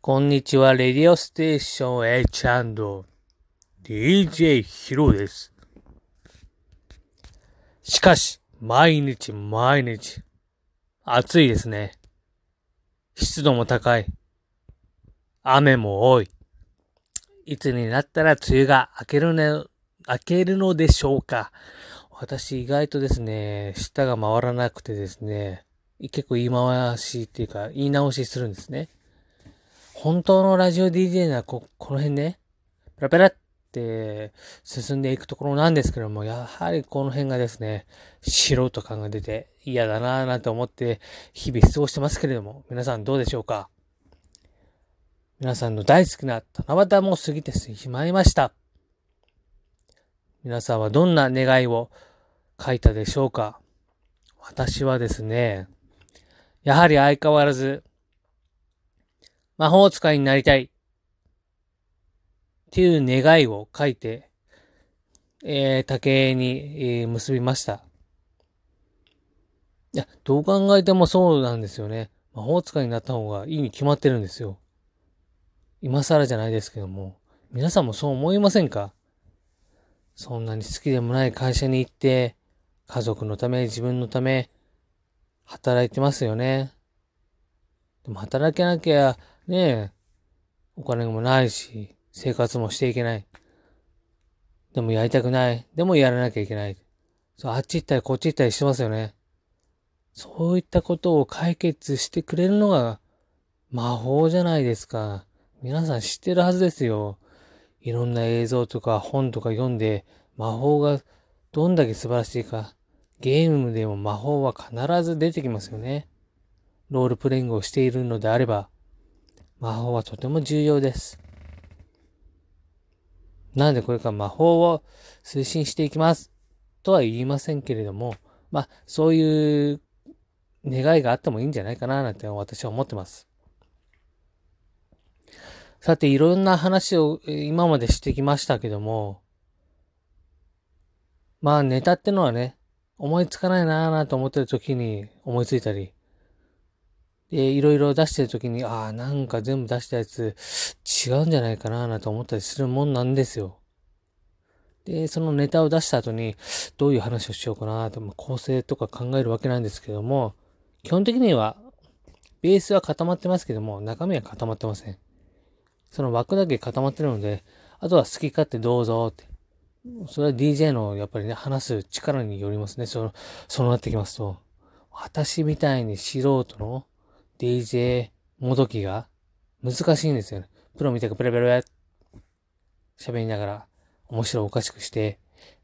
こんにちは、レディオステーション H&DJ ヒロです。しかし、毎日毎日、暑いですね。湿度も高い。雨も多い。いつになったら梅雨が明けるね、明けるのでしょうか。私意外とですね、舌が回らなくてですね、結構言い回しっていうか言い直しするんですね。本当のラジオ DJ ならこ、この辺ね、ペラペラって進んでいくところなんですけども、やはりこの辺がですね、素人感が出て嫌だなぁなんて思って日々過ごしてますけれども、皆さんどうでしょうか？皆さんの大好きな七夕も過ぎてしまいました。皆さんはどんな願いを書いたでしょうか？私はですね、やはり相変わらず魔法使いになりたい。っていう願いを書いて、えー、竹に、えー、結びました。いや、どう考えてもそうなんですよね。魔法使いになった方がいいに決まってるんですよ。今更じゃないですけども。皆さんもそう思いませんか？そんなに好きでもない会社に行って、家族のため、自分のため、働いてますよね。でも働けなきゃねえ、お金もないし、生活もしていけない。でもやりたくない。でもやらなきゃいけない。そう、あっち行ったりこっち行ったりしてますよね。そういったことを解決してくれるのが魔法じゃないですか。皆さん知ってるはずですよ。いろんな映像とか本とか読んで魔法がどんだけ素晴らしいか。ゲームでも魔法は必ず出てきますよね。ロールプレイングをしているのであれば、魔法はとても重要です。なのでこれから魔法を推進していきます。とは言いませんけれども、まあ、そういう願いがあってもいいんじゃないかななんて私は思ってます。さて、いろんな話を今までしてきましたけども、まあネタってのはね、思いつかないなぁなと思ってる時に思いついたり、で、いろいろ出してる時に、ああ、なんか全部出したやつ違うんじゃないかなぁ、なんて思ったりするもんなんですよ。で、そのネタを出した後に、どういう話をしようかなと、まあ、構成とか考えるわけなんですけども、基本的には、ベースは固まってますけども、中身は固まってません。その枠だけ固まってるので、あとは好き勝手どうぞって。それは DJ のやっぱりね、話す力によりますね。その、そうなってきますと。私みたいに素人の DJ もどきが難しいんですよね。プロみたいにペラペラ喋りながら面白おかしくして、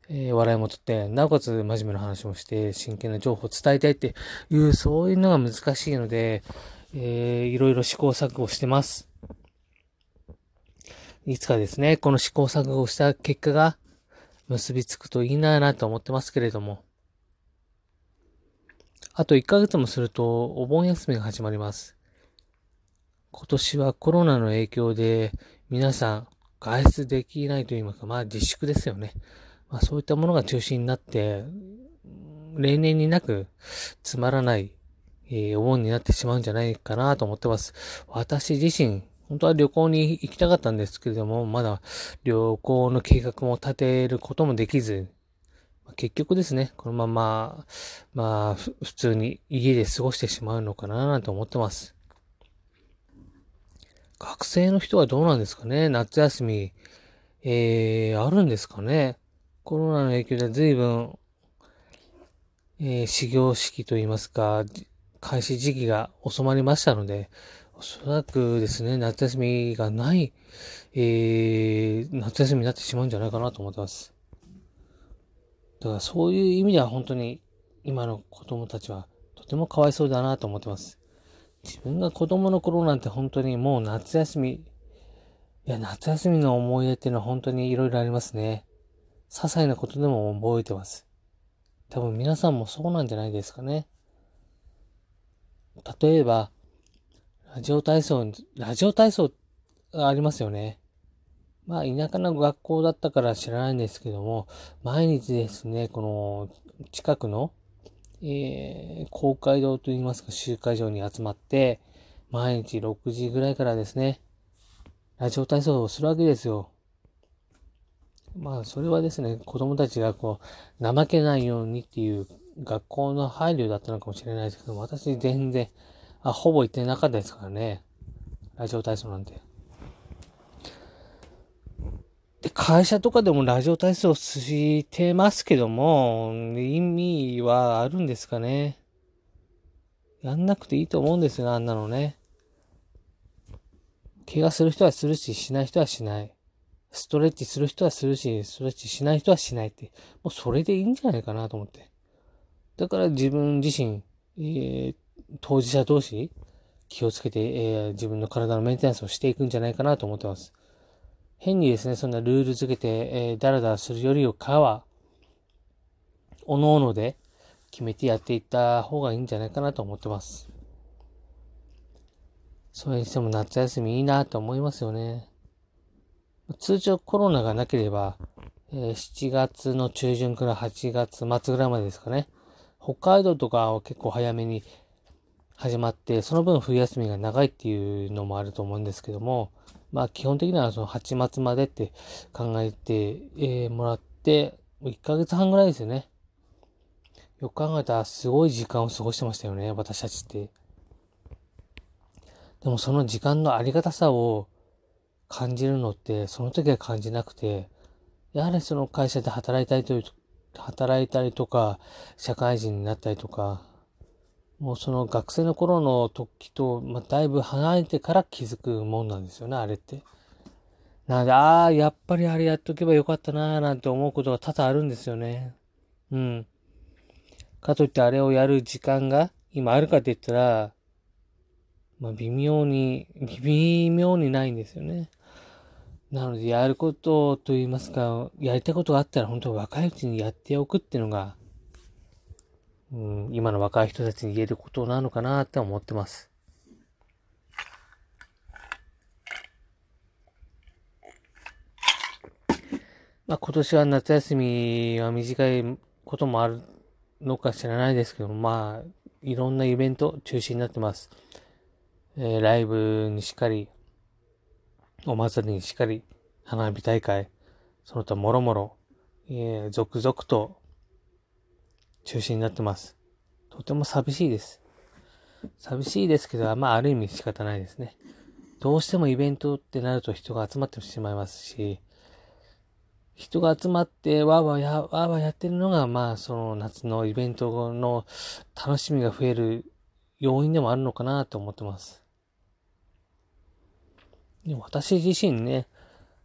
えー、笑いもとって、なおかつ真面目な話もして、真剣な情報を伝えたいっていう、そういうのが難しいので、えー、いろいろ試行錯誤してます。いつかですね、この試行錯誤した結果が結びつくといいなぁなと思ってますけれども。あと1ヶ月もするとお盆休みが始まります。今年はコロナの影響で皆さん外出できないといますか、まあ自粛ですよね。まあそういったものが中心になって、例年になくつまらない、えー、お盆になってしまうんじゃないかなと思ってます。私自身、本当は旅行に行きたかったんですけれども、まだ旅行の計画も立てることもできず、結局ですね、このまま、まあ、普通に家で過ごしてしまうのかななんて思ってます。学生の人はどうなんですかね？夏休み、えー、あるんですかね？コロナの影響で随分、えー、始業式といいますか、開始時期が収まりましたので、おそらくですね、夏休みがない、えー、夏休みになってしまうんじゃないかなと思ってます。だからそういう意味では本当に今の子供たちはとてもかわいそうだなと思ってます。自分が子供の頃なんて本当にもう夏休み、いや、夏休みの思い出っていうのは本当に色々ありますね。些細なことでも覚えてます。多分皆さんもそうなんじゃないですかね。例えば、ラジオ体操、ラジオ体操ありますよね。まあ、田舎の学校だったから知らないんですけども、毎日ですね、この近くの、えー、公会堂といいますか集会場に集まって、毎日6時ぐらいからですね、ラジオ体操をするわけですよ。まあ、それはですね、子供たちがこう、怠けないようにっていう学校の配慮だったのかもしれないですけども、私全然、あ、ほぼ行ってなかったですからね。ラジオ体操なんて。で、会社とかでもラジオ体操してますけども、意味はあるんですかね。やんなくていいと思うんですよ、あんなのね。怪我する人はするし、しない人はしない。ストレッチする人はするし、ストレッチしない人はしないって。もうそれでいいんじゃないかなと思って。だから自分自身、えー、当事者同士、気をつけて、えー、自分の体のメンテナンスをしていくんじゃないかなと思ってます。変にですね、そんなルール付けて、えー、ダラダラするよりよかは、おのおので決めてやっていった方がいいんじゃないかなと思ってます。それにしても夏休みいいなと思いますよね。通常コロナがなければ、えー、7月の中旬から8月末ぐらいまでですかね。北海道とかは結構早めに始まって、その分冬休みが長いっていうのもあると思うんですけども、まあ基本的にはその8月までって考えて、え、もらって、1ヶ月半ぐらいですよね。よく考えたらすごい時間を過ごしてましたよね、私たちって。でもその時間のありがたさを感じるのって、その時は感じなくて、やはりその会社で働いたりと、働いたりとか、社会人になったりとか、もうその学生の頃の時と、まあ、だいぶ離れてから気づくもんなんですよね、あれって。なので、ああ、やっぱりあれやっとけばよかったなーなんて思うことが多々あるんですよね。うん。かといってあれをやる時間が今あるかって言ったら、まあ微妙に、微妙にないんですよね。なので、やることと言いますか、やりたいことがあったら本当若いうちにやっておくっていうのが、うん、今の若い人たちに言えることなのかなって思ってます。まあ今年は夏休みは短いこともあるのか知らないですけど、まあいろんなイベント中止になってます。えー、ライブにしっかり、お祭りにしっかり、花火大会、その他もろもろ、えー、続々と中止になってます。とても寂しいです。寂しいですけど、まあ、ある意味仕方ないですね。どうしてもイベントってなると人が集まってしまいますし、人が集まってわーわーや、わーわーやってるのが、まあ、その夏のイベントの楽しみが増える要因でもあるのかなと思ってます。でも私自身ね、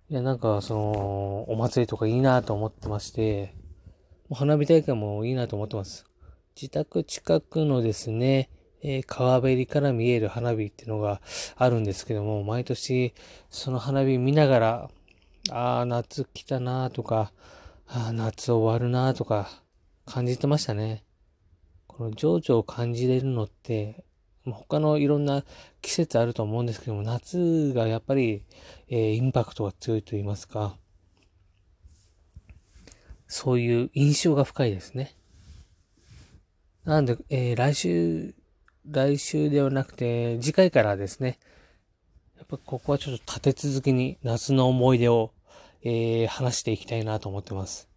いや、なんか、その、お祭りとかいいなと思ってまして、花火大会もいいなと思ってます。自宅近くのですね、えー、川べりから見える花火っていうのがあるんですけども、毎年その花火見ながら、ああ、夏来たなとか、ああ、夏終わるなとか感じてましたね。この情緒を感じれるのって、他のいろんな季節あると思うんですけども、夏がやっぱり、えー、インパクトが強いと言いますか、そういう印象が深いですね。なんで、えー、来週、来週ではなくて、次回からですね、やっぱここはちょっと立て続けに夏の思い出を、えー、話していきたいなと思ってます。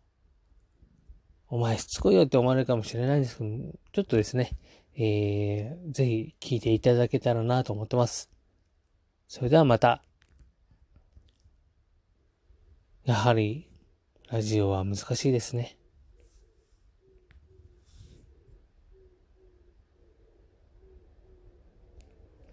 お前しつこいよって思われるかもしれないんですけど、ちょっとですね、えー、ぜひ聞いていただけたらなと思ってます。それではまた。やはり、ラジオは難しいですね。